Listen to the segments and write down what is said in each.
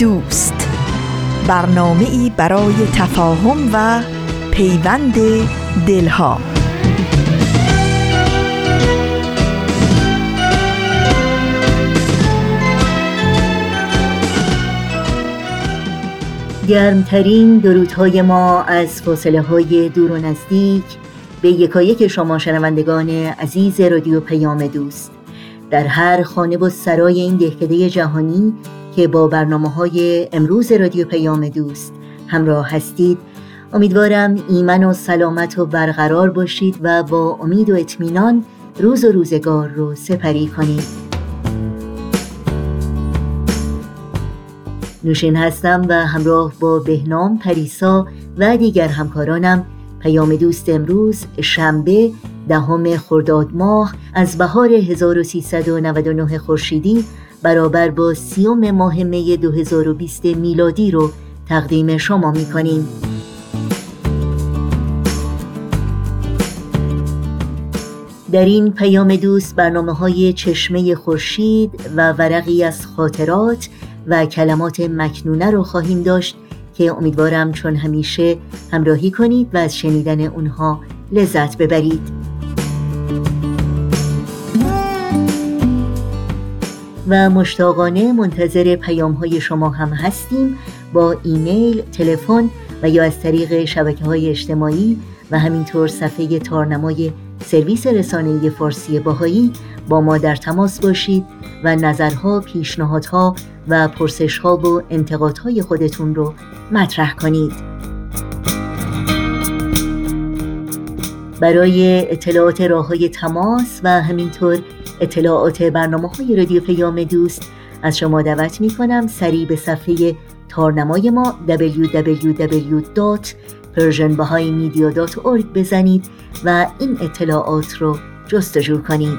دوست. برنامه ای برای تفاهم و پیوند دلها. گرمترین درودهای ما از فاصله های دور و نزدیک به یکایک شما شنوندگان عزیز رادیو پیام دوست. در هر خانه و سرای این دهکده جهانی که با برنامه های امروز رادیو پیام دوست همراه هستید. امیدوارم ایمن و سلامت و برقرار باشید و با امید و اطمینان روز و روزگار رو سپری کنید. نوشین هستم و همراه با بهنام پریسا و دیگر همکارانم. پیام دوست امروز شنبه دهم خرداد ماه از بهار 1399 خورشیدی برابر با سیوم ماه می 2020 میلادی رو تقدیم شما می کنیم. در این پیام دوست برنامه های چشمه خورشید و ورقی از خاطرات و کلمات مکنونه رو خواهیم داشت که امیدوارم چون همیشه همراهی کنید و از شنیدن اونها لذت ببرید و مشتاقانه منتظر پیام های شما هم هستیم. با ایمیل، تلفن و یا از طریق شبکه های اجتماعی و همینطور صفحه تارنمای سرویس رسانه فارسی باهایی با ما در تماس باشید و نظرها، پیشنهادها و پرسشها و انتقادهای خودتون رو مطرح کنید. برای اطلاعات راه های تماس و همینطور اطلاعات برنامه های رادیو پیام دوست. از شما دعوت می کنم سریع به صفحه تارنمای ما www.persianbahaimedia.org بزنید و این اطلاعات رو جستجو کنید.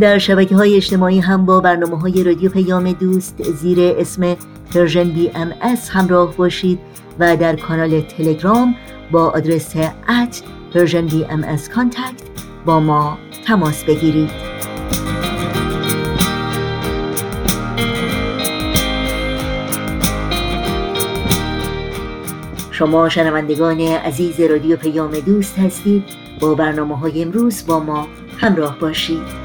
در شبکه های اجتماعی هم با برنامه های رادیو پیام دوست زیر اسم Persian BM همراه باشید و در کانال تلگرام با آدرس M contact با ما تماس بگیرید. شما شنوندگان عزیز رادیو پیام دوست هستید. با برنامه های امروز با ما همراه باشید.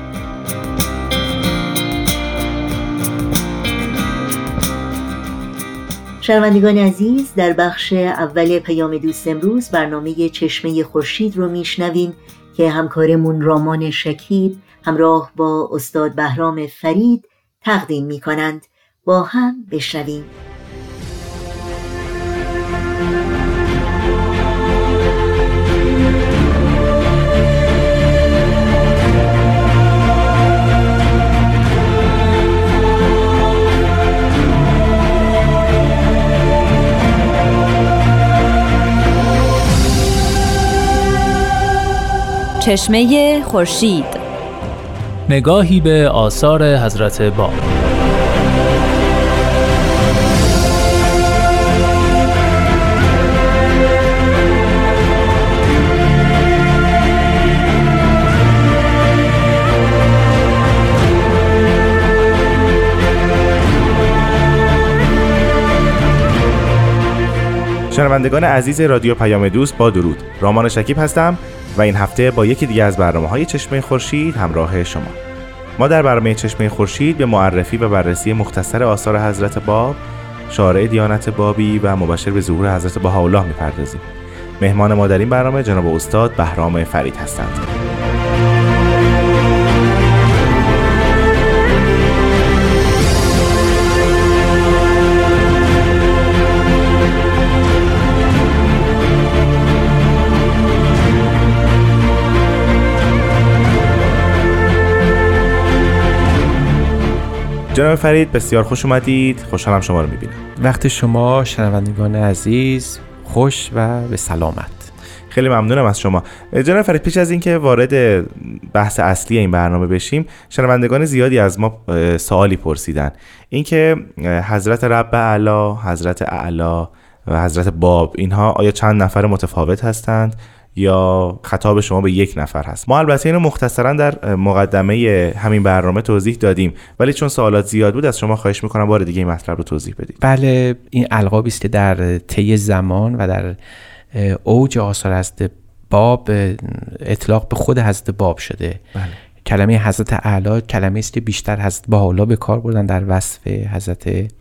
شنوندگان عزیز در بخش اول پیام دوست امروز برنامه چشمه خورشید رو میشنویم که همکارمون رامان شکیب همراه با استاد بهرام فرید تقدیم می کنند با هم بشنویم. چشمه خورشید. نگاهی به آثار حضرت باب شنوندگان عزیز رادیو پیام دوست با درود. رامان شکیب هستم. و این هفته با یکی دیگه از برنامه های چشمه خورشید همراه شما. ما در برنامه چشمه خورشید به معرفی و بررسی مختصر آثار حضرت باب شارع دیانت بابی و مبشر به ظهور حضرت بهاءالله می‌پردازیم. مهمان ما در این برنامه جناب استاد بهرام فرید هستند. جناب فرید بسیار خوش اومدید. خوشحالم شما رو می‌بینم. وقت شما شنوندگان عزیز خوش و به سلامت. خیلی ممنونم از شما. جناب فرید پیش از اینکه وارد بحث اصلی این برنامه بشیم شنوندگان زیادی از ما سوالی پرسیدن. اینکه حضرت رب اعلی حضرت اعلی و حضرت باب اینها آیا چند نفر متفاوت هستند؟ یا خطاب شما به یک نفر هست. ما البته اینو مختصرا در مقدمه همین برنامه توضیح دادیم ولی چون سوالات زیاد بود از شما خواهش می‌کنم بار دیگه این مطلب رو توضیح بدید. بله این القابی است که در طی زمان و در اوج آثار حضرت باب اطلاق به خود حضرت باب شده. بله. کلمه حضرت اعلی کلمه است که بیشتر حضرت با به کار بردن در وصف حضرت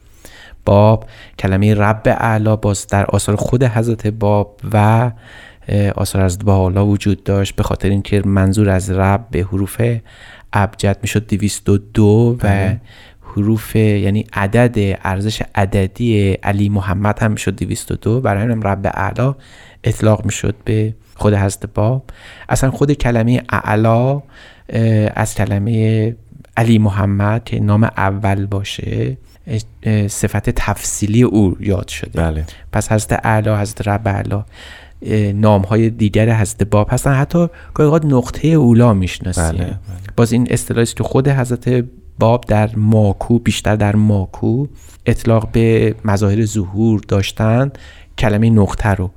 باب. کلمه رب اعلی باز در آثار خود حضرت باب و آثار از با وجود داشت. به خاطر اینکه منظور از رب به حروف ابجد می‌شد 202 و بله. حروف یعنی عدد ارزش عددی علی محمد هم می‌شد 202 برای همین رب اعلا اطلاق می‌شد به خود حضرت باب. اصلا خود کلمه اعلا از کلمه علی محمد که نام اول باشه صفت تفصیلی او یاد شده. بله. پس حضرت اعلا حضرت رب اعلا. نام های دیگر حضرت باب هستن. حتی گاهی نقطه اولا می‌شناسیم. بله، بله. باز این اصطلاحی که خود حضرت باب در ماکو بیشتر در ماکو اطلاق به مظاهر ظهور داشتن کلمه نقطه رو.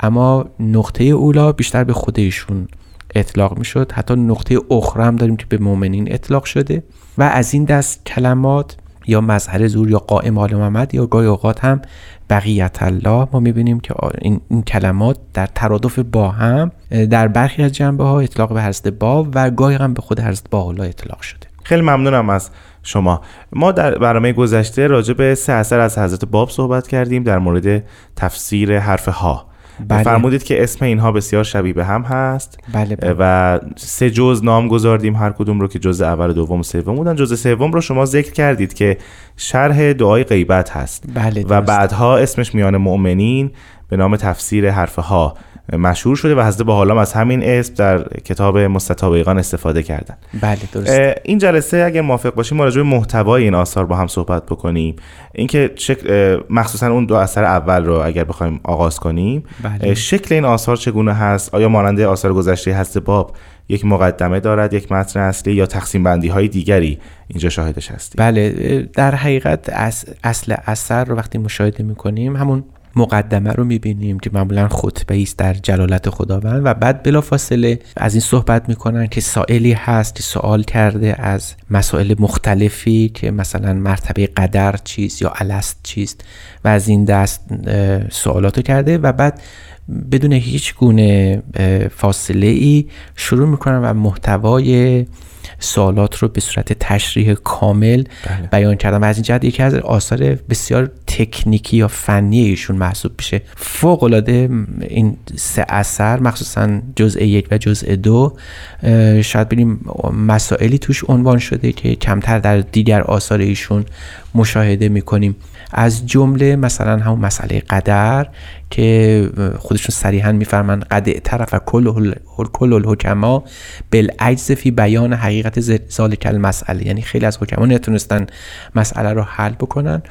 اما نقطه اولا بیشتر به خودشون اطلاق می‌شد. حتی نقطه اخرى هم داریم که به مؤمنین اطلاق شده. و از این دست کلمات یا مظهر زور یا قائم آل محمد یا گاهی اوقات هم بقیت الله. ما می‌بینیم که این, این کلمات در ترادف با هم در برخی از جنبه ها اطلاق به حضرت باب و گاهی هم به خود حضرت با اطلاق شده. خیلی ممنونم از شما. ما در برنامه گذشته راجع به سه اثر از حضرت باب صحبت کردیم در مورد تفسیر حرف ها بله. فرمودید که اسم اینها بسیار شبیه به هم هست. بله, بله. و سه جز نام گذاردیم هر کدوم رو که جز اول و دوم و سوم بودن. جز سوم رو شما ذکر کردید که شرح دعای غیبت هست. بله و بعدها اسمش میان مؤمنین به نام تفسیر حرف ها مشهور شده و حضرت با حالام از همین اسم در کتاب مستطابقان استفاده کردن. بله درست این جلسه اگر موافق باشیم ما راجع به محتوای این آثار با هم صحبت بکنیم. اینکه شکل مخصوصا اون دو اثر اول رو اگر بخوایم آغاز کنیم بله. شکل این آثار چگونه هست؟ آیا مانند آثار گذشته هست باب یک مقدمه دارد یک متن اصلی یا تقسیم بندی های دیگری اینجا شاهدش هستیم؟ بله در حقیقت اصل اثر رو وقتی مشاهده می‌کنیم همون مقدمه رو می‌بینیم که معمولا خطبه است در جلالت خداوند و بعد بلا فاصله از این صحبت می‌کنن که سائلی هست که سوال کرده از مسائل مختلفی که مثلا مرتبه قدر چیست یا الست چیست و از این دست سوالاتو کرده و بعد بدون هیچ گونه فاصله ای شروع می‌کنن و محتوای سوالات رو به صورت تشریح کامل بله. بیان کردن و از این جهت یکی از آثار بسیار تکنیکی یا فنی ایشون محسوب میشه فوق العاده این سه اثر مخصوصا جزء یک و جزء دو شاید ببینیم مسائلی توش عنوان شده که کمتر در دیگر آثار ایشون مشاهده می‌کنیم. از جمله مثلا همون مسئله قدر که خودشون صریحا میفرمن قد طرف کل کل الحکما بالعجز فی بیان حقیقت ذالک المسئله. یعنی خیلی از حکما نتونستن مسئله رو حل بکنن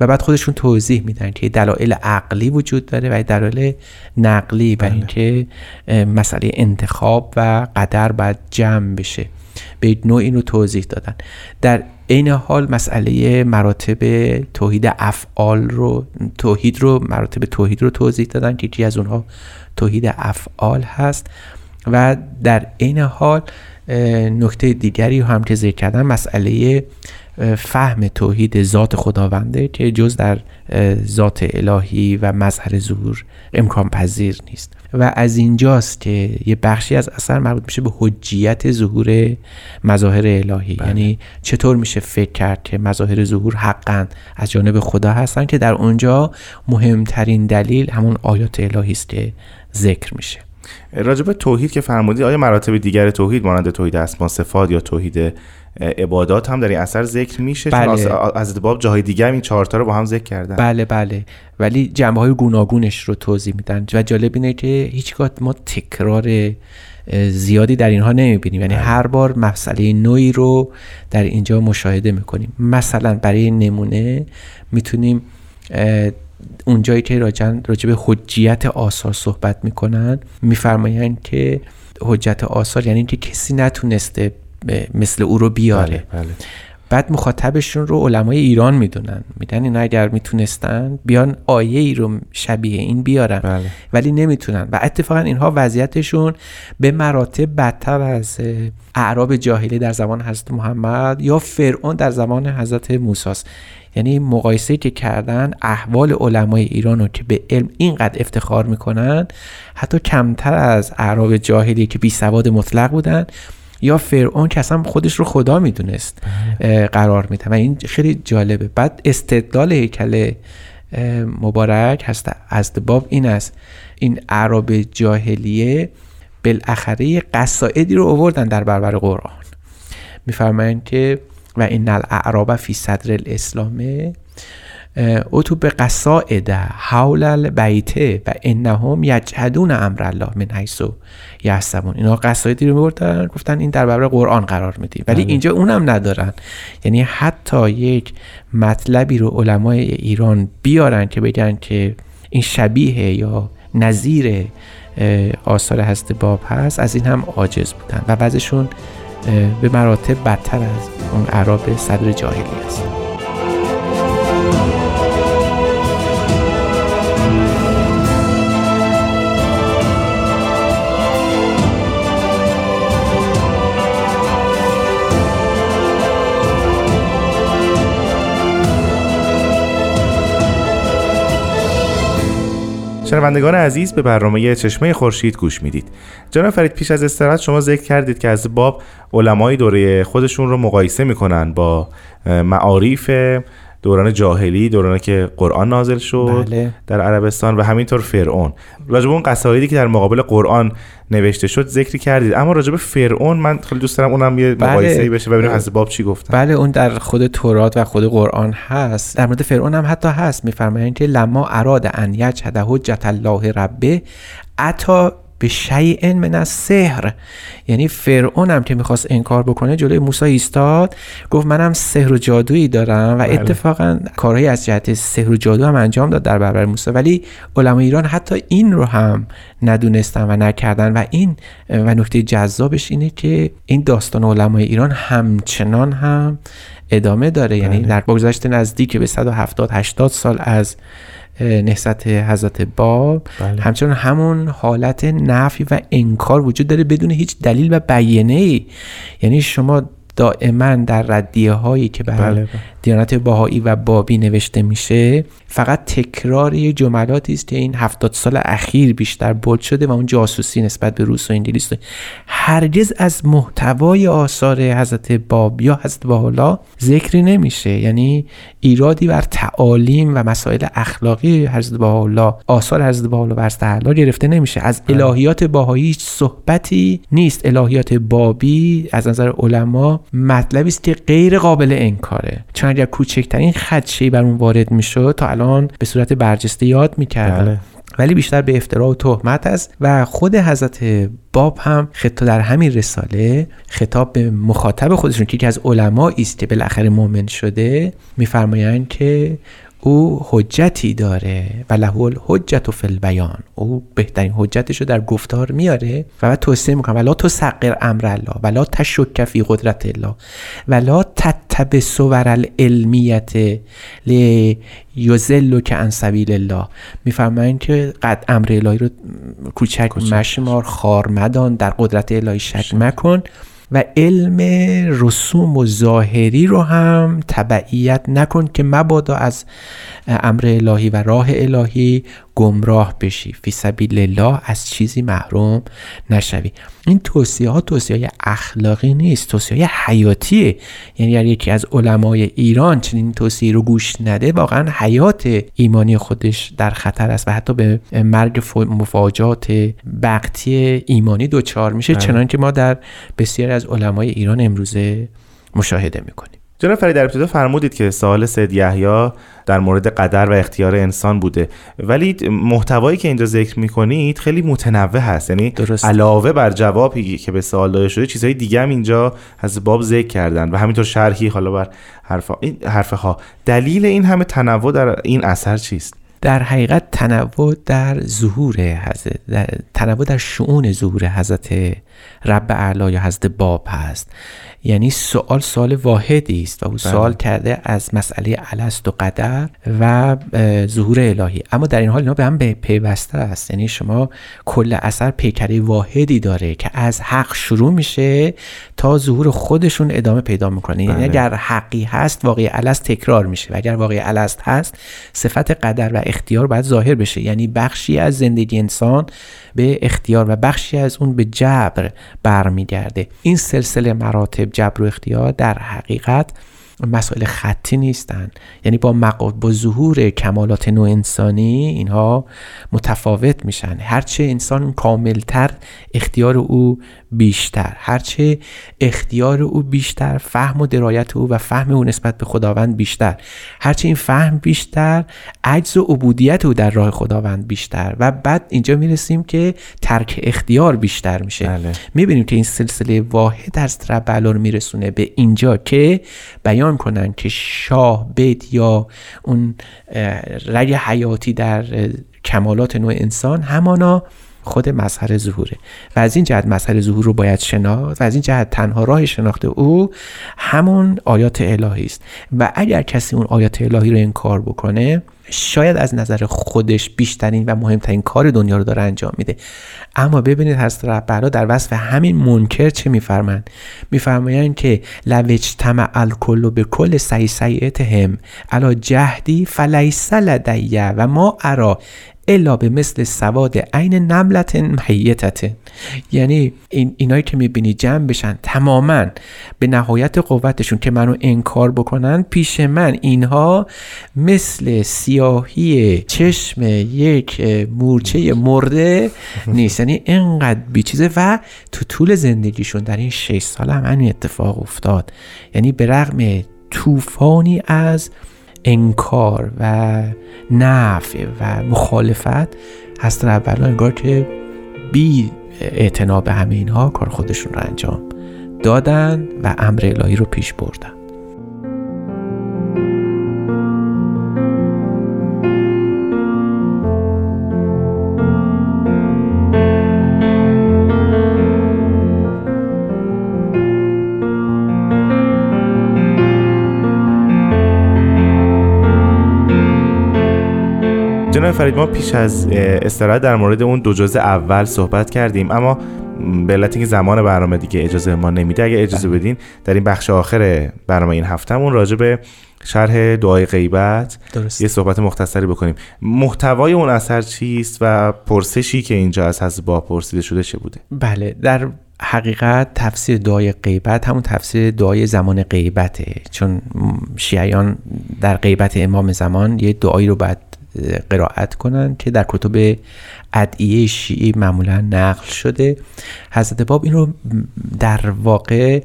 و بعد خودشون توضیح میدن که دلایل عقلی وجود داره و دلایل نقلی و بله. اینکه مسئله انتخاب و قدر باید جمع بشه. به نوع این رو توضیح دادن. در عین حال مسئله مراتب توحید افعال رو توحید رو مراتب توحید رو توضیح دادن که یکی از اونها توحید افعال هست. و در عین حال نکته دیگری هم که ذکر کردن مسئله فهم توحید ذات خداونده که جز در ذات الهی و مظهر ظهور امکان پذیر نیست. و از اینجاست که یه بخشی از اثر مربوط میشه به حجیت ظهور مظاهر الهی. بله. یعنی چطور میشه فکر کرد که مظاهر ظهور حقا از جانب خدا هستن که در اونجا مهمترین دلیل همون آیات الهی است که ذکر میشه. راجب توحید که فرمودی آیا مراتب دیگر توحید مانند توحید اسما صفات یا توحید عبادات هم در این اثر ذکر میشه بله. از باب جاهای دیگه هم این چهارتا رو با هم ذکر کردن. بله بله. ولی جنبه های گوناگونش رو توضیح میدن. و جالب اینه که هیچگاه ما تکرار زیادی در اینها نمی‌بینیم. یعنی هر بار مسئله نوعی رو در اینجا مشاهده می‌کنیم. مثلا برای نمونه می‌تونیم اونجایی که راجع به حجیت آثار صحبت می‌کنن میفرمایند که حجت آثار یعنی اینکه کسی نتونسته مثل او رو بیاره. بله، بله. بعد مخاطبشون رو علمای ایران می‌دونن. میدن اینا اگر می‌تونستن بیان آیه ای رو شبیه این بیارن. بله. ولی نمی‌تونن. و اتفاقا اینها وضعیتشون به مراتب بدتر از اعراب جاهلی در زمان حضرت محمد یا فرعون در زمان حضرت موسی یعنی مقایسه که کردن احوال علمای ایران رو که به علم اینقدر افتخار می‌کنن حتی کمتر از اعراب جاهلی که بی سواد مطلق بودن یا فرعون که اصلا خودش رو خدا می‌دونست بله. قرار میده. و این خیلی جالبه. بعد استدلال هیکل مبارک هست. از باب این است. این عرب جاهلیه بالاخره قصائدی رو آوردن در برابر قرآن. میفرمایند که و این الاعراب فی صدر الاسلام تو به قصائد حول البیته و انهم یجهدون امر الله من حیث یحسبون. اینا قصایدی رو میبردن گفتن این در برابر قرآن قرار میدیم. ولی بله. اینجا اونم ندارن. یعنی حتی یک مطلبی رو علمای ایران بیارن که بگن که این شبیه یا نظیر آثار هست باب هست از این هم عاجز بودن. و بعضشون به مراتب بدتر از اون عرب صدر جاهلی است شنوندگان عزیز به برنامه چشمه خورشید گوش می‌دید. جناب فرید پیش از استراحت شما ذکر کردید که از باب علمای دوره خودشون رو مقایسه می‌کنن با معارف دوران جاهلی دورانی که قرآن نازل شد بله. در عربستان و همینطور فرعون. راجب اون قصایدی که در مقابل قرآن نوشته شد ذکری کردید. اما راجب فرعون من خیلی دوست دارم اونم یه بله. مقایسه بشه ببینیم از باب چی گفتن. بله اون در خود تورات و خود قرآن هست. در مورد فرعون هم حتی هست. میفرمایند که لما اراد ان یجهد حجت الله ربه عطا به شیء من از سحر یعنی فرعون هم که می‌خواست انکار بکنه جلوی موسی ایستاد گفت منم سحر و جادویی دارم و بله. اتفاقا کارهایی از جهت سحر و جادو هم انجام داد در برابر موسی ولی علمای ایران حتی این رو هم ندونستن و نکردن و این و نکته جذابش اینه که این داستان علمای ایران همچنان هم ادامه داره یعنی بله. در بگذشت نزدیک به 170 80 سال از نهضت حضرت باب بله. همچنان همون حالت نفی و انکار وجود داره بدون هیچ دلیل و بیانیه ای یعنی شما دائما در ردیه هایی که بر بله، بله. دیانت باهایی و بابی نوشته میشه فقط تکرار یه جملاتی است که این هفتاد سال اخیر بیشتر بولد شده و اون جاسوسی نسبت به روس و انگلیس هرگز از محتوای آثار حضرت باب یا حضرت بهاءالله ذکری نمیشه. یعنی ایرادی بر تعالیم و مسائل اخلاقی حضرت بهاءالله آثار حضرت بهاءالله و حضرت گرفته نمیشه. از الهیات باهایی هیچ صحبتی نیست. الهیات بابی از نظر علما مطلبی است که غیر قابل انکاره. چون اگر کوچکترین خدشه‌ای بر اون وارد می‌شد تا الان به صورت برجسته یاد می‌کردن بله. ولی بیشتر به افترا و تهمت است و خود حضرت باب هم خطاب در همین رساله خطاب به مخاطب خودشون که یکی از علمایی است که بالاخره مؤمن شده میفرمایند که او حجتی داره و له الحجت فی البیان. او بهترین حجتش رو در گفتار میاره و بعد توصیه می‌کنه ولا تسقر امر الله ولا تشک فی قدرت الله ولا تتبع صور العلمیت لیزل که عن سبیل الله. میفرمایند که قد امر الهی رو کوچک مشمار خار مدان در قدرت الهی شک. مکن. و علم رسوم و ظاهری رو هم تبعیت نکن که مبادا از امر الهی و راه الهی گمراه بشی. فی سبیل الله از چیزی محروم نشوی. این توصیه ها توصیه های اخلاقی نیست توصیه های حیاتیه. یعنی اگر یکی از علمای ایران چنین توصیه رو گوش نده واقعا حیات ایمانی خودش در خطر است و حتی به مرگ مفاجات وقتی ایمانی دوچار میشه. چنان که ما در بسیاری از علمای ایران امروزه مشاهده می‌کنیم. جناب فرید در ابتدا فرمودید که سوال سید یحیی در مورد قدر و اختیار انسان بوده. ولی محتوایی که اینجا ذکر می‌کنید خیلی متنوع هست. یعنی درست. علاوه بر جوابی که به سوال داده شده چیزهای دیگه هم اینجا از باب ذکر کردن و همینطور شرحی حالا بر حرف حرفه ها. دلیل این همه تنوع در این اثر چیست؟ در حقیقت تنوع در ظهور حضرت در تنوع در شعون ظهور حضرت رب اعلی یا حضرت باب هست. یعنی سوال سوال واحدی است و او سوال کرده از مسئله الست و قدر و ظهور الهی. اما در این حال اینا به هم به- پیوسته است. یعنی شما کل اثر پیکره واحدی داره که از حق شروع میشه تا ظهور خودشون ادامه پیدا می‌کنه. یعنی بله. اگر حقی هست واقعی الست تکرار میشه. و اگر واقعی الست هست صفت قدر و اختیار باید ظاهر بشه. یعنی بخشی از زندگی انسان به اختیار و بخشی از اون به جبر برمیگرده. این سلسله مراتب جبر و اختیار در حقیقت مسائل خطی نیستن. یعنی با مقا... با ظهور کمالات نوع انسانی اینها متفاوت میشن. هرچه انسان کاملتر اختیار او بیشتر هرچه اختیار او بیشتر فهم و درایت او و فهم او نسبت به خداوند بیشتر. هرچه این فهم بیشتر عجز و عبودیت او در راه خداوند بیشتر. و بعد اینجا می‌رسیم که ترک اختیار بیشتر میشه. بله. می‌بینیم که این سلسله واحد از رب میرسونه به اینجا که بیان کنن که شاه بیت یا اون رگ حیاتی در کمالات نوع انسان همانا خود مظهر ظهوره. و از این جهت مظهر ظهور رو باید شناخت و از این جهت تنها راه شناخت او همون آیات الهی است. و اگر کسی اون آیات الهی رو انکار بکنه شاید از نظر خودش بیشترین و مهمترین کار دنیا رو داره انجام میده. اما ببینید حضرت ربلا در وصف همین منکر چه میفرمایند؟ میفرمایند که لو اجتمع الکل به کل سی سیعتهم علی جهدی فلیس لدیه و ما ارا الا به مثل سواد عین نملت میتت یعنی این اینایی که می‌بینی جمع بشن تماما به نهایت قوتشون که منو انکار بکنن پیش من اینها مثل سیاهی چشم یک مورچه مرده نیست. یعنی اینقدر بیچیزه و تو طول زندگیشون در این شش سال هم همین اتفاق افتاد. یعنی به رغم طوفانی از انکار و نفع و مخالفت هست اولا انگار که بی اعتنا به همه اینها کار خودشون رو انجام دادن و امر الهی رو پیش بردن. فرید ما پیش از استراحت در مورد اون دو جزء اول صحبت کردیم اما به علت اینکه زمان برنامه دیگه اجازه ما نمیده اگه اجازه بدین در این بخش آخر برنامه این هفتهمون راجع به شرح دعای غیبت درست یه صحبت مختصری بکنیم. محتوای اون اثر چیست و پرسشی که اینجا از حضرت با پرسیده شده چه بوده؟ بله در حقیقت تفسیر دعای غیبت همون تفسیر دعای زمان غیبته چون شیعیان در غیبت امام زمان یه دعایی رو باید قرائت کنن که در کتب ادعیه شیعی معمولا نقل شده. حضرت باب این رو در واقع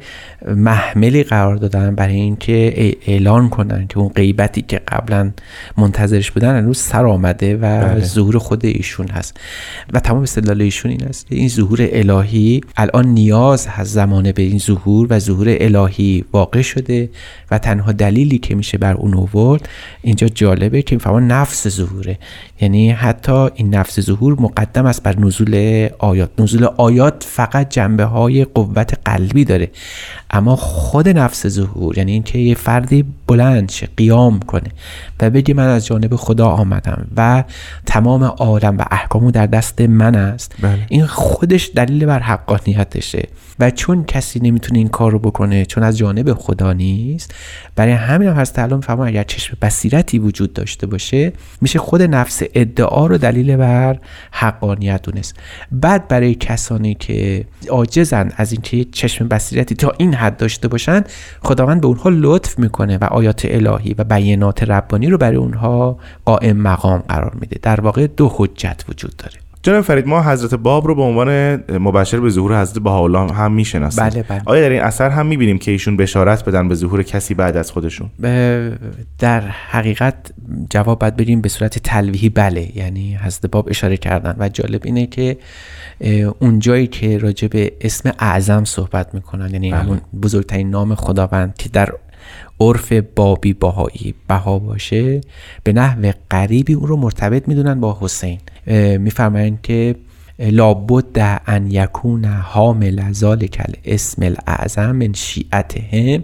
محملی قرار دادن برای اینکه اعلان کنن که اون غیبتی که قبلا منتظرش بودن هنوز سر آمده و بله. ظهور خود ایشون هست. و تمام استدلال ایشون این است این ظهور الهی الان نیاز هست زمانه به این ظهور و ظهور الهی واقع شده و تنها دلیلی که میشه بر اون آورد اینجا جالبه که می‌فهمن نفس ظهوره. یعنی حتی این نفس ظهور مقدم است بر نزول آیات. نزول آیات فقط جنبه های قوت قلبی داره. اما خود نفس ظهور یعنی اینکه یه فردی بلند شه قیام کنه. و بگه من از جانب خدا آمدم و تمام عالم و احکامو در دست من است. بله. این خودش دلیل بر حقانیتشه. و چون کسی نمی‌تونه این کار رو بکنه چون از جانب خدا نیست برای همین هم هست الان فهمم اگر چشم بصیرتی وجود داشته باشه میشه خود نفس ادعا رو دلیل بر حقانیت دونست. بعد برای کسانی که عاجزن از اینکه چشم بصیرتی تا این حد داشته باشن خداوند به اونها لطف می‌کنه و آیات الهی و بیانات ربانی رو برای اونها قائم مقام قرار میده. در واقع دو حجت وجود داره. جناب فرید ما حضرت باب رو به عنوان مبشر به ظهور حضرت بهاءالله هم می‌شناسیم. بله بله. آیا در این اثر هم می‌بینیم که ایشون بشارت بدن به ظهور کسی بعد از خودشون؟ در حقیقت جواب باید بریم به صورت تلویحی بله. یعنی حضرت باب اشاره کردن. و جالب اینه که اون جایی که راجع به اسم اعظم صحبت می‌کنن یعنی بله. همون بزرگترین نام خداوند که در عرف بابی باهایی بها باشه. به نحو غریبی اون رو مرتبط می‌دونن با حسین. میفرمایند که لابد ان یکون حامل ذالک اسم الاعظم من شیعتهم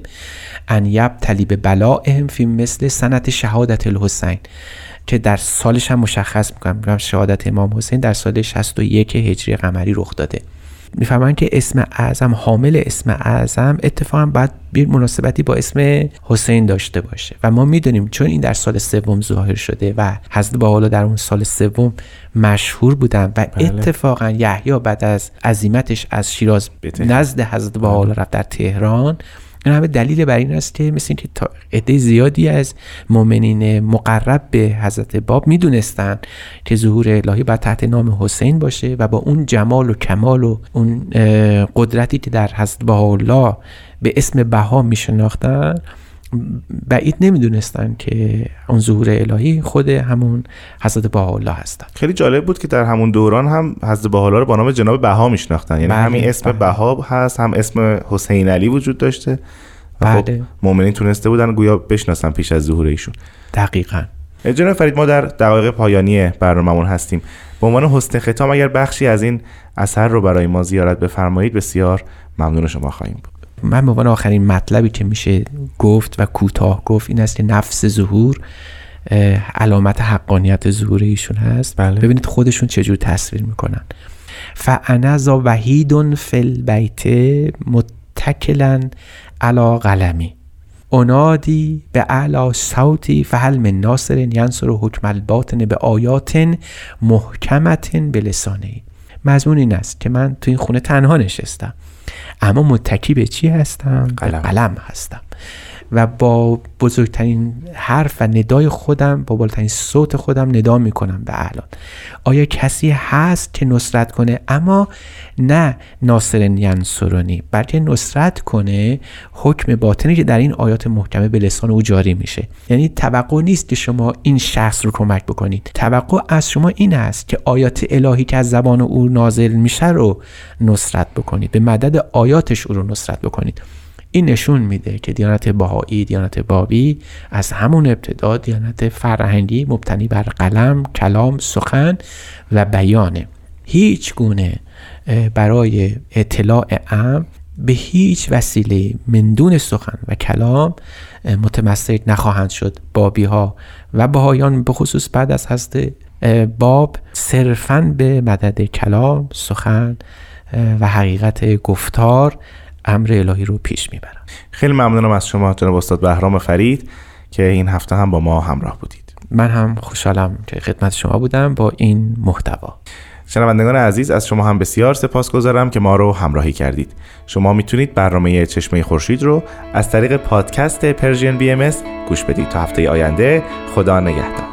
ان یبتلی به بلائهم فی مثل سنت شهادت الحسین. که در سالش هم مشخص می‌کنم. شهادت امام حسین در سال 61 هجری قمری رخ داده. می‌فهمن که اسم اعظم حامل اسم اعظم اتفاقا باید بیر مناسبتی با اسم حسین داشته باشه و ما می‌دونیم چون این در سال سوم ظاهر شده و حضرت با حالا در اون سال سوم مشهور بودن و بله. اتفاقا یحیی بعد از عزیمتش از شیراز. نزد حضرت با حالا رفت در تهران این همه دلیل بر این است که مثل اینکه تا عده زیادی از مؤمنین مقرب به حضرت باب می‌دونستن که ظهور الهی باید تحت نام حسین باشه و با اون جمال و کمال و اون قدرتی که در حضرت بهاءالله به اسم بها میشناختن بعید نمی‌دونستن که اون ظهور الهی خود همون حضرت بهاءالله هستن. خیلی جالب بود که در همون دوران هم حضرت بهاءالله رو با نام جناب بها میشناختن. یعنی بله، همین اسم بله. بها هست هم اسم حسین علی وجود داشته و خب بله. مؤمنین تونسته بودن گویا بشناسن پیش از ظهور ایشون. دقیقا. جناب فرید ما در دقایق پایانی برنامه‌مون هستیم. به عنوان حسن ختام اگر بخشی از این اثر رو برای ما زیارت بفرمایید بسیار ممنون شما خواهیم بود. من به عنوان آخرین مطلبی که میشه گفت و کوتاه گفت این است که نفس ظهور علامت حقانیت ظهور ایشون هست. بله. ببینید خودشون چجور تصویر می‌کنن. فانا ذا وحید فی البیت متکلا علی قلمی. انادی به اعلا صوتی فهل من ناصر ینصر حکم الباطن به آیات محکمت به لسانه مضمون این است که من تو این خونه تنها نشستم. اما متکی به چی هستم؟ قلم. قلم هستم و با بزرگترین حرف و ندای خودم با بالاترین صوت خودم ندا می‌کنم به اعلان. آیا کسی هست که نصرت کنه؟ اما نه ناصر ینصرونی بلکه نصرت کنه حکم باطنی که در این آیات محکمه به لسان او جاری میشه. یعنی توقع نیست که شما این شخص رو کمک بکنید. توقع از شما این است که آیات الهی که از زبان او نازل میشه رو نصرت بکنید. به مدد آیاتش او رو نصرت بکنید. این نشون میده که دیانت بهایی دیانت بابی از همون ابتدا دیانت فرهنگی مبتنی بر قلم کلام سخن و بیانه. هیچ گونه برای اطلاع ام به هیچ وسیله مندون سخن و کلام متمسک نخواهند شد. بابی ها و بهایان به خصوص بعد از اه، باب صرفا به مدد کلام سخن و حقیقت گفتار امر الهی رو پیش می‌برن خیلی ممنونم از شما جناب استاد بهرام فرید که این هفته هم با ما همراه بودید. من هم خوشحالم که خدمت شما بودم با این محتوا. شنوندگان عزیز از شما هم بسیار سپاسگزارم که ما رو همراهی کردید. شما می‌تونید برنامه چشمه خورشید رو از طریق پادکست پرژین بی ام گوش بدید. تا هفته آینده خدا نگهدار.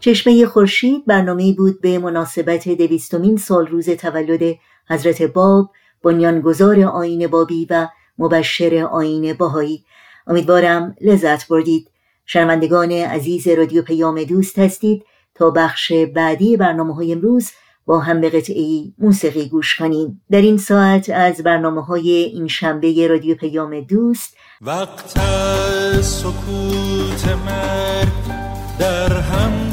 چشمه خورشید برنامه بود به مناسبت دویستمین سال روز تولد حضرت باب بنیانگذار آین بابی و مبشر آین باهایی امیدوارم لذت بردید. شنوندگان عزیز رادیو پیام دوست هستید. تا بخش بعدی برنامه های امروز با هم به قطعی موسیقی گوش کنیم. در این ساعت از برنامه های این شنبه رادیو پیام دوست وقت سکوت مرگ در هم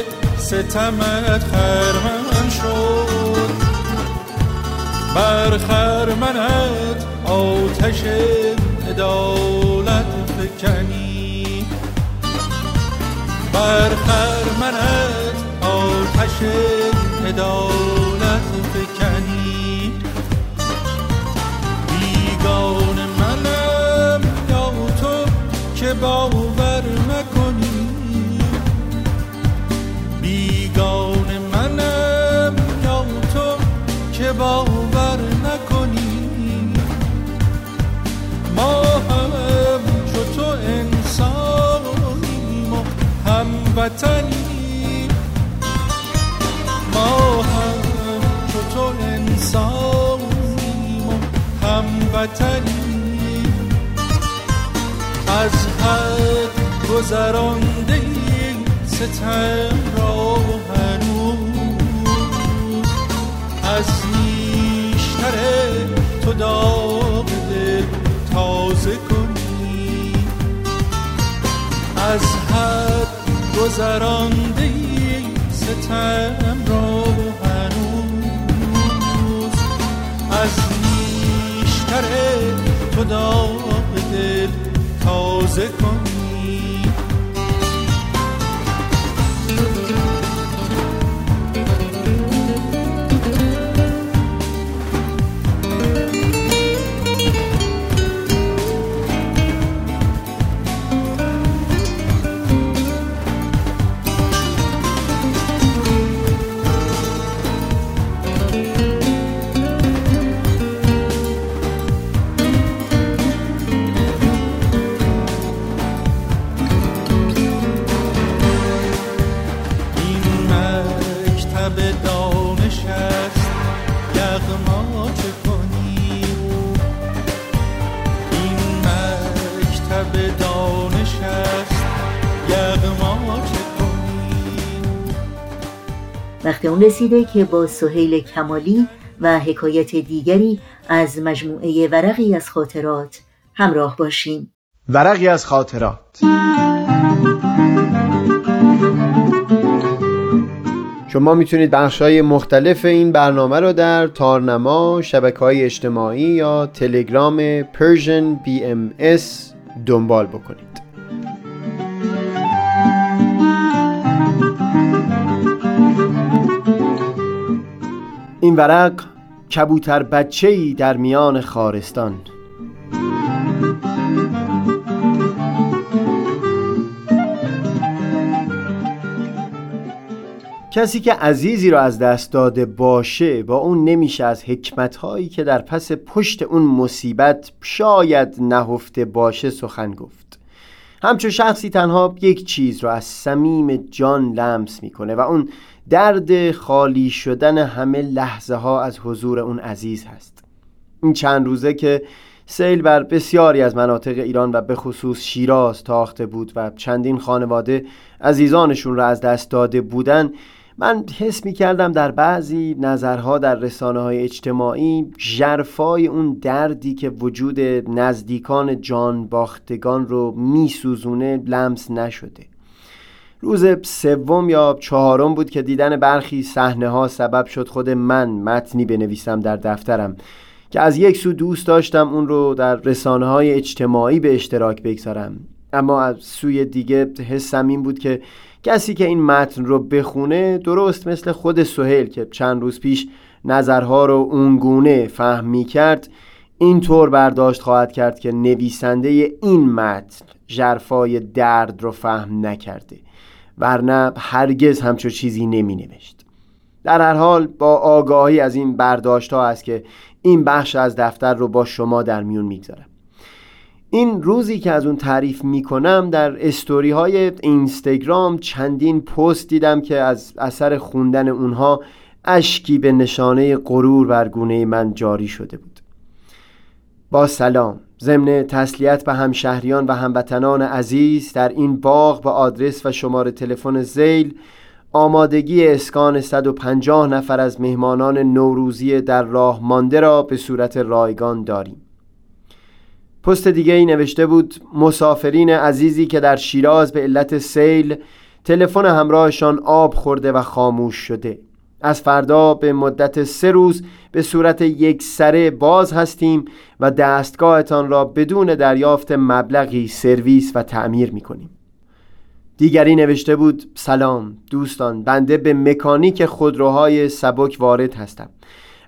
ستمت خرمن شد. بر خرمنت آتش عدالت فکنی بر خرمنت آتش عدالت فکنی بیگان منم یا تو که باور باور نکنی ما هم چو تو انسانیم و هموطنیم ما هم چو تو انسانیم و هموطنیم از حد گذرانده ستم را داغ دل تازه کنی. از حد گذرانده ستم را هنوز. از نیشتر تو داغ دل تازه کنی وقت اون رسیده که با سهیل کمالی و حکایت دیگری از مجموعه ورقی از خاطرات همراه باشیم ورقی از خاطرات. شما می‌تونید بخش های مختلف این برنامه رو در تارنما، شبکه های اجتماعی یا تلگرام Persian BMS دنبال بکنید. این ورق کبوتر بچه‌ای در میان خارستان. کسی که عزیزی را از دست داده باشه با اون نمیشه از حکمتهایی که در پس پشت اون مصیبت شاید نهفته باشه سخن گفت. همچون شخصی تنها یک چیز را از صمیم جان لمس می‌کنه و اون درد خالی شدن همه لحظه ها از حضور اون عزیز هست. این چند روزه که سیل بر بسیاری از مناطق ایران و به خصوص شیراز تاخته بود و چندین خانواده عزیزانشون را از دست داده بودن من حس می کردم در بعضی نظرها در رسانه های اجتماعی جرفای اون دردی که وجود نزدیکان جان باختگان رو می سوزونه لمس نشده. روز سوم یا چهارم بود که دیدن برخی صحنه ها سبب شد خود من متنی بنویسم در دفترم که از یک سو دوست داشتم اون رو در رسانه های اجتماعی به اشتراک بگذارم. اما از سوی دیگه حسم این بود که کسی که این متن رو بخونه درست مثل خود سهیل که چند روز پیش نظرها رو اونگونه فهم می کرد اینطور برداشت خواهد کرد که نویسنده این متن جرفای درد رو فهم نکرده. ورنه هرگز همچو چیزی نمی نوشت در هر حال با آگاهی از این برداشت ها است که این بخش از دفتر رو با شما در میون می‌گذارم. این روزی که از اون تعریف می‌کنم در استوری های اینستاگرام چندین پست دیدم که از اثر خوندن اونها اشکی به نشانه غرور بر گونه من جاری شده بود. با سلام. ضمن تسلیت به همشهریان و هموطنان عزیز در این باغ با آدرس و شماره تلفن زیل آمادگی اسکان 150 نفر از مهمانان نوروزی در راه مانده را به صورت رایگان داریم. پست دیگه ای نوشته بود مسافرین عزیزی که در شیراز به علت سیل تلفن همراهشان آب خورده و خاموش شده. از فردا به مدت سه روز به صورت یک سره باز هستیم و دستگاهتان را بدون دریافت مبلغی سرویس و تعمیر می کنیم دیگری نوشته بود سلام دوستان بنده به مکانیک خودروهای سبک وارد هستم.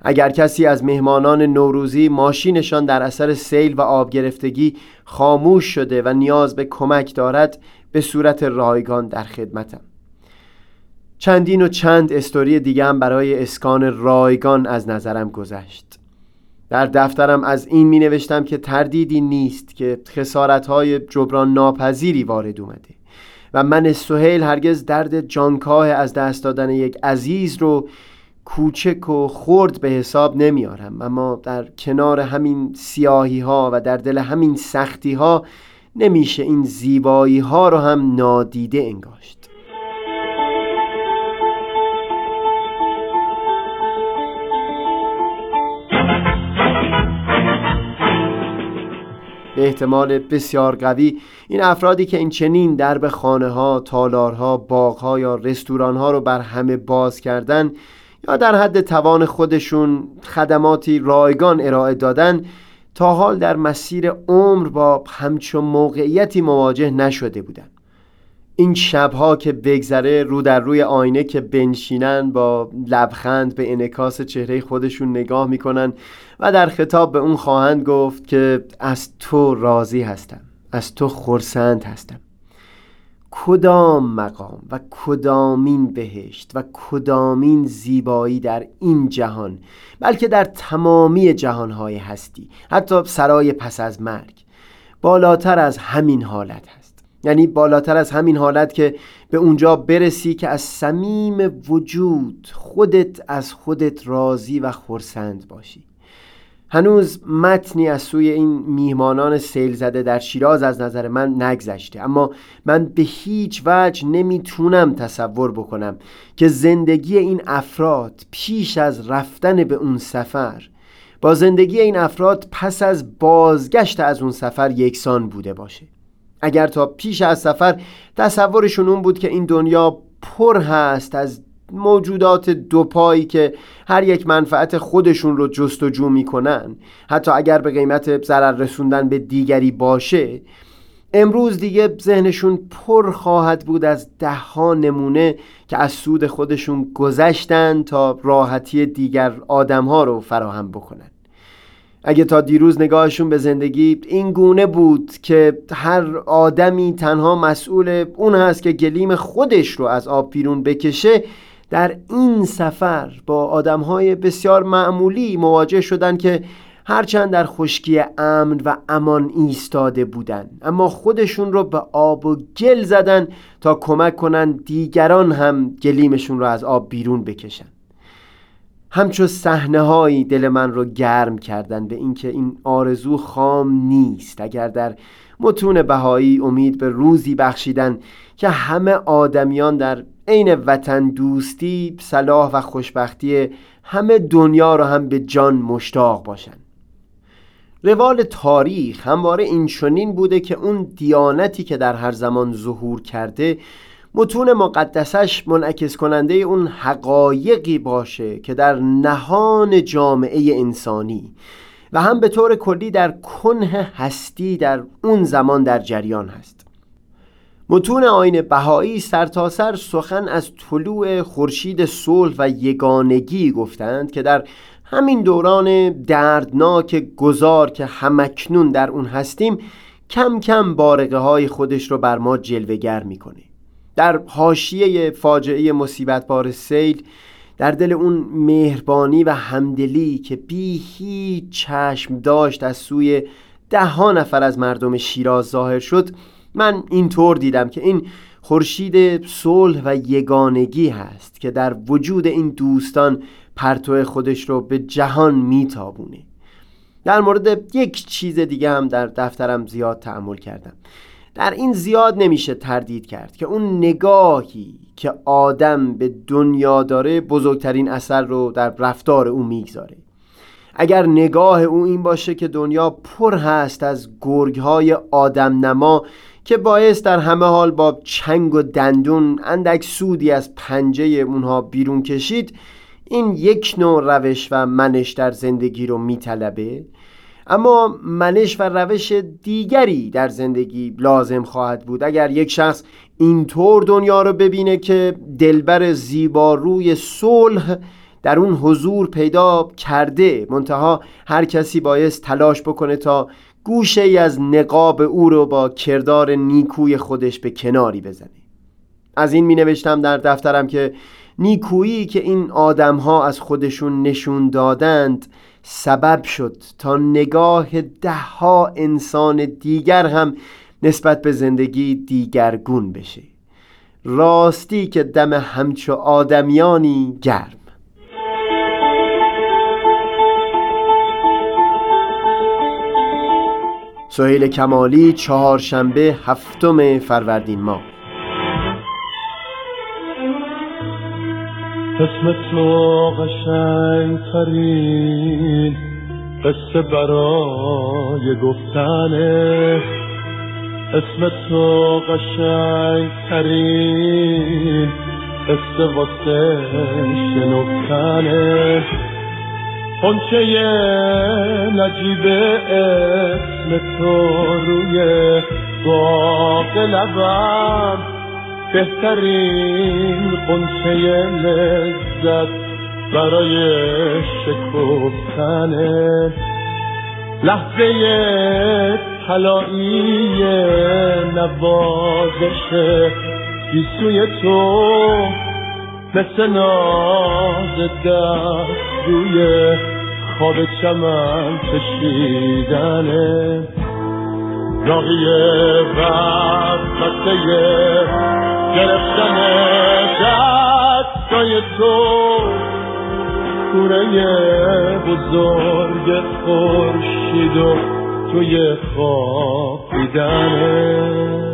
اگر کسی از مهمانان نوروزی ماشینشان در اثر سیل و آب گرفتگی خاموش شده و نیاز به کمک دارد به صورت رایگان در خدمتم. چندین و چند استوری دیگه هم برای اسکان رایگان از نظرم گذشت. در دفترم از این می نوشتم که تردیدی نیست که خسارت های جبران ناپذیری وارد اومده و من سهیل هرگز درد جانکاه از دست دادن یک عزیز رو کوچک و خرد به حساب نمیارم. اما در کنار همین سیاهی ها و در دل همین سختی ها نمیشه این زیبایی ها رو هم نادیده انگاشت. به احتمال بسیار قوی این افرادی که این چنین درب خانه ها، تالارها، باغ یا رستوران ها رو بر همه باز کردن یا در حد توان خودشون خدماتی رایگان ارائه دادن تا حال در مسیر عمر با همچون موقعیتی مواجه نشده بودن. این شبها که بگذره رو در روی آینه که بنشینن با لبخند به انکاس چهره خودشون نگاه می‌کنن و در خطاب به اون خواهند گفت که از تو راضی هستم از تو خورسند هستم. کدام مقام و کدامین بهشت و کدامین زیبایی در این جهان بلکه در تمامی جهانهای هستی حتی سرای پس از مرگ بالاتر از همین حالت هست؟ یعنی بالاتر از همین حالت که به اونجا برسی که از صمیم وجود خودت از خودت راضی و خورسند باشی. هنوز متنی از سوی این میهمانان سیل زده در شیراز از نظر من نگذشته. اما من به هیچ وجه نمی‌تونم تصور بکنم که زندگی این افراد پیش از رفتن به اون سفر با زندگی این افراد پس از بازگشت از اون سفر یکسان بوده باشه. اگر تا پیش از سفر تصورشون اون بود که این دنیا پر هست از موجودات دو پایی که هر یک منفعت خودشون رو جستجو می‌کنن. حتی اگر به قیمت ضرر رسوندن به دیگری باشه امروز دیگه ذهنشون پر خواهد بود از ده ها نمونه که از سود خودشون گذشتن تا راحتی دیگر آدم ها رو فراهم بکنن. اگه تا دیروز نگاهشون به زندگی این گونه بود که هر آدمی تنها مسئول اون هست که گلیم خودش رو از آب بیرون بکشه در این سفر با آدمهای بسیار معمولی مواجه شدن که هرچند در خشکی امن و امان ایستاده بودن اما خودشون رو به آب و گل زدن تا کمک کنن دیگران هم گلیمشون رو از آب بیرون بکشن. همچو صحنه هایی دل من رو گرم کردن به اینکه این آرزو خام نیست. اگر در متون بهایی امید به روزی بخشیدن که همه آدمیان در عین وطن دوستی صلاح و خوشبختی همه دنیا رو هم به جان مشتاق باشن روال تاریخ همواره این چنین بوده که اون دیانتی که در هر زمان ظهور کرده متون مقدسش منعکس کننده اون حقایقی باشه که در نهان جامعه انسانی و هم به طور کلی در کنه هستی در اون زمان در جریان هست. متون آین بهایی سرتاسر سر سخن از طلوع خورشید صلح و یگانگی گفتند که در همین دوران دردناک گذار که همکنون در اون هستیم کم کم بارقه های خودش رو بر ما جلوگر می‌کنه. در حاشیه فاجعه مصیبت بار سیل در دل اون مهربانی و همدلی که بی هیچ چشم داشت از سوی ده ها نفر از مردم شیراز ظاهر شد من اینطور دیدم که این خورشید صلح و یگانگی هست که در وجود این دوستان پرتو خودش رو به جهان میتابونه. در مورد یک چیز دیگه هم در دفترم زیاد تعمل کردم. در این زیاد نمیشه تردید کرد که اون نگاهی که آدم به دنیا داره بزرگترین اثر رو در رفتار او می‌گذاره. اگر نگاه او این باشه که دنیا پر هست از گرگ های آدم نما که باعث در همه حال با چنگ و دندون اندک سودی از پنجه اونها بیرون کشید این یک نوع روش و منش در زندگی رو میطلبه. اما منش و روش دیگری در زندگی لازم خواهد بود. اگر یک شخص اینطور دنیا رو ببینه که دلبر زیباروی صلح در اون حضور پیدا کرده منتها هر کسی باید تلاش بکنه تا گوشه ای از نقاب او رو با کردار نیکوی خودش به کناری بزنه. از این می نوشتم در دفترم که نیکویی که این آدم ها از خودشون نشون دادند سبب شد تا نگاه ده ها انسان دیگر هم نسبت به زندگی دیگرگون بشه. راستی که دم همچو آدمیانی گرم. سهیل کمالی چهارشنبه هفتم فروردین ماه. اسم تو قشنگ ترین قصه برای گفتنه. اسم تو قشنگ ترین قصه واسه شنفتنه خونچه نجیب اسم تو روی باق لبم. بهترین قنچه لذت برای شکفتنه لحظه طلایی نوازش گیسوی تو. مثل ناز دست روی خواب چمن کشیدنه راقی وقته گرفتن دستای تو. کوره بزرگ خورشید و توی خوابیدنه پرده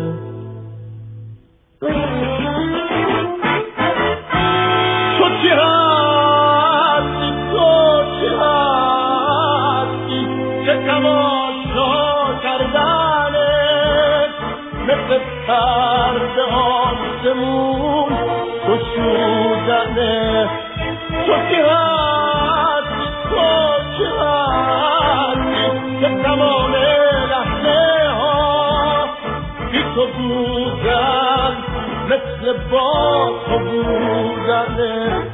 با تو بودنه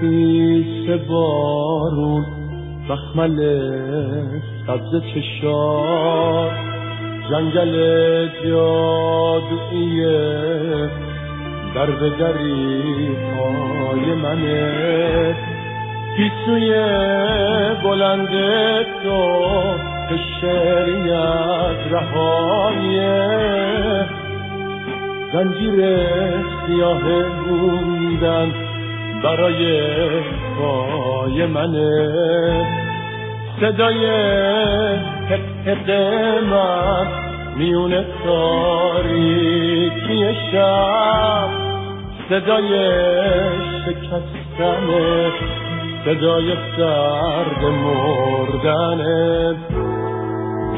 خیس بارون مخمل سبز چشار. جنگل جادوییه در به دری پای منه پیسوی بلند تو شریعت رهایه زنجیر سیاه بودن برای پای منه. صدای حق من میون تاریکی شب. صدای شکستن صدای سرد مردن.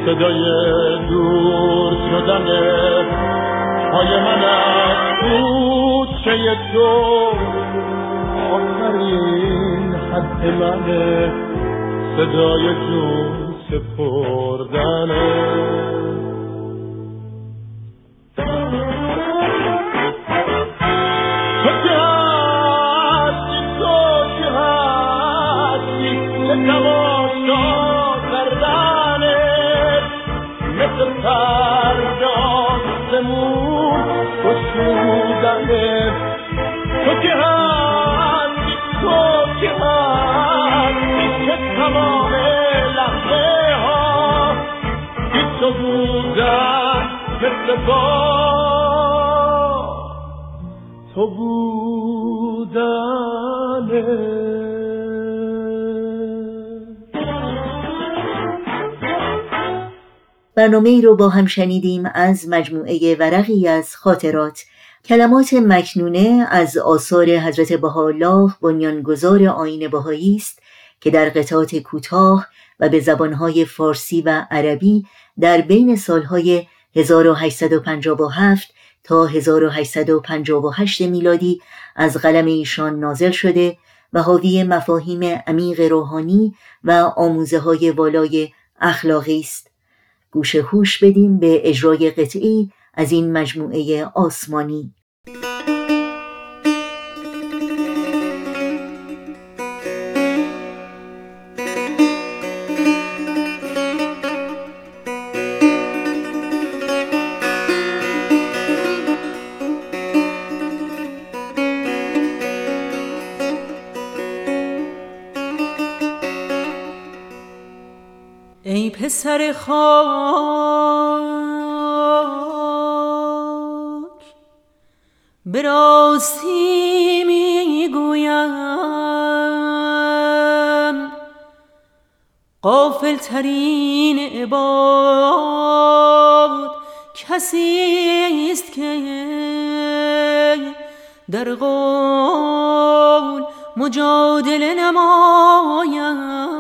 صدای دور شدن پای من از کوچه تو آخرین حد منه صدای جون سپردنه. مثل تو بودنه برنامه ای رو با هم شنیدیم از مجموعه ورقی از خاطرات. کلمات مکنونه از آثار حضرت بهاءالله بنیانگذار آین بهایی است که در قطعات کوتاه و به زبانهای فارسی و عربی در بین سالهای 1857 تا 1858 میلادی از قلم ایشان نازل شده و حاوی مفاهیم عمیق روحانی و آموزه های والای اخلاقی است. گوش هوش بدیم به اجرای قطعی از این مجموعه آسمانی. ای پسر خاک به راستی می‌گویم قافل ترین عباد کسی است که در قول مجادله نماید.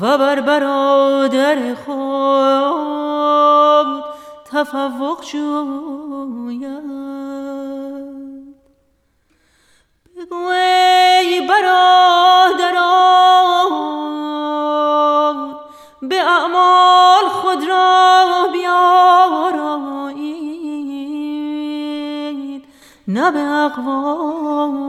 و بر برادر خود تفوق جوید. بگو ای برادران به اعمال خود را بیارایید نه به اقوال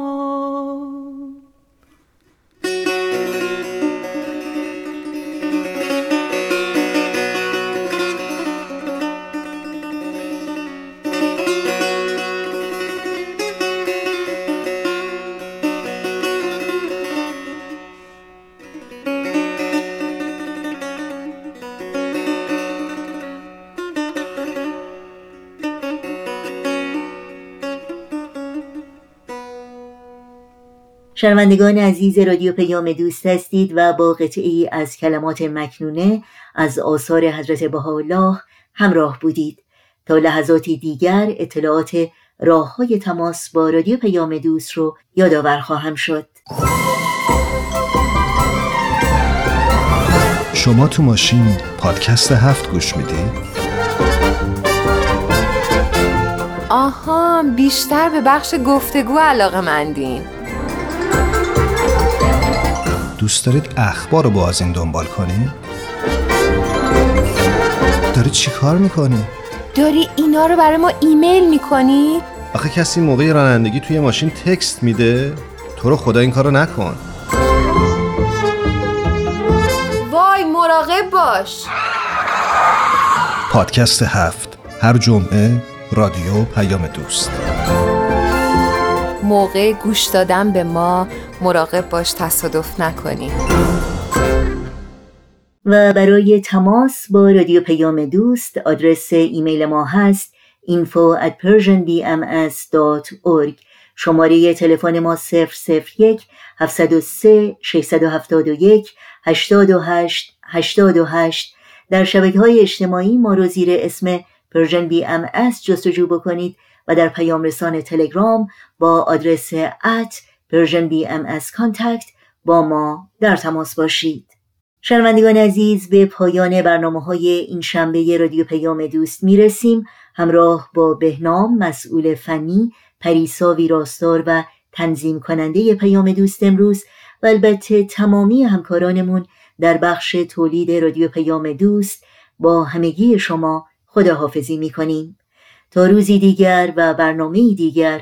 شنوندگان عزیز رادیو پیام دوست هستید و با قطعی از کلمات مکنونه از آثار حضرت بهاءالله همراه بودید. تا لحظاتی دیگر اطلاعات راه های تماس با رادیو پیام دوست رو یادآور خواهم شد. شما تو ماشین پادکست هفت گوش می‌دید؟ آها بیشتر به بخش گفتگو علاقه مندین. دوست دارید اخبار رو با از این دنبال کنی؟ داری چی کار می‌کنی؟ داری اینا رو برای ما ایمیل می‌کنی؟ آخه کسی موقع رانندگی توی ماشین تکست میده؟ تو رو خدا این کارو نکن وای مراقب باش پادکست هفت هر جمعه رادیو پیام دوست موقع گوش دادن به ما مراقب باش تصادف نکنی. و برای تماس با رادیو پیام دوست آدرس ایمیل ما هست info at persianbms.org شماره تلفن ما 001 703 671 828 828 در شبکه های اجتماعی ما رو زیر اسم Persian BM جستجو بکنید و در پیام رسان تلگرام با آدرس at Persian BM contact با ما در تماس باشید. شنوندگان عزیز به پایان برنامه های این شنبه رادیو پیام دوست می رسیم همراه با بهنام مسئول فنی پریسا ویراستار و تنظیم کننده پیام دوست امروز و البته تمامی همکارانمون در بخش تولید رادیو پیام دوست با همگی شما خداحافظی می کنیم تا روزی دیگر و برنامه دیگر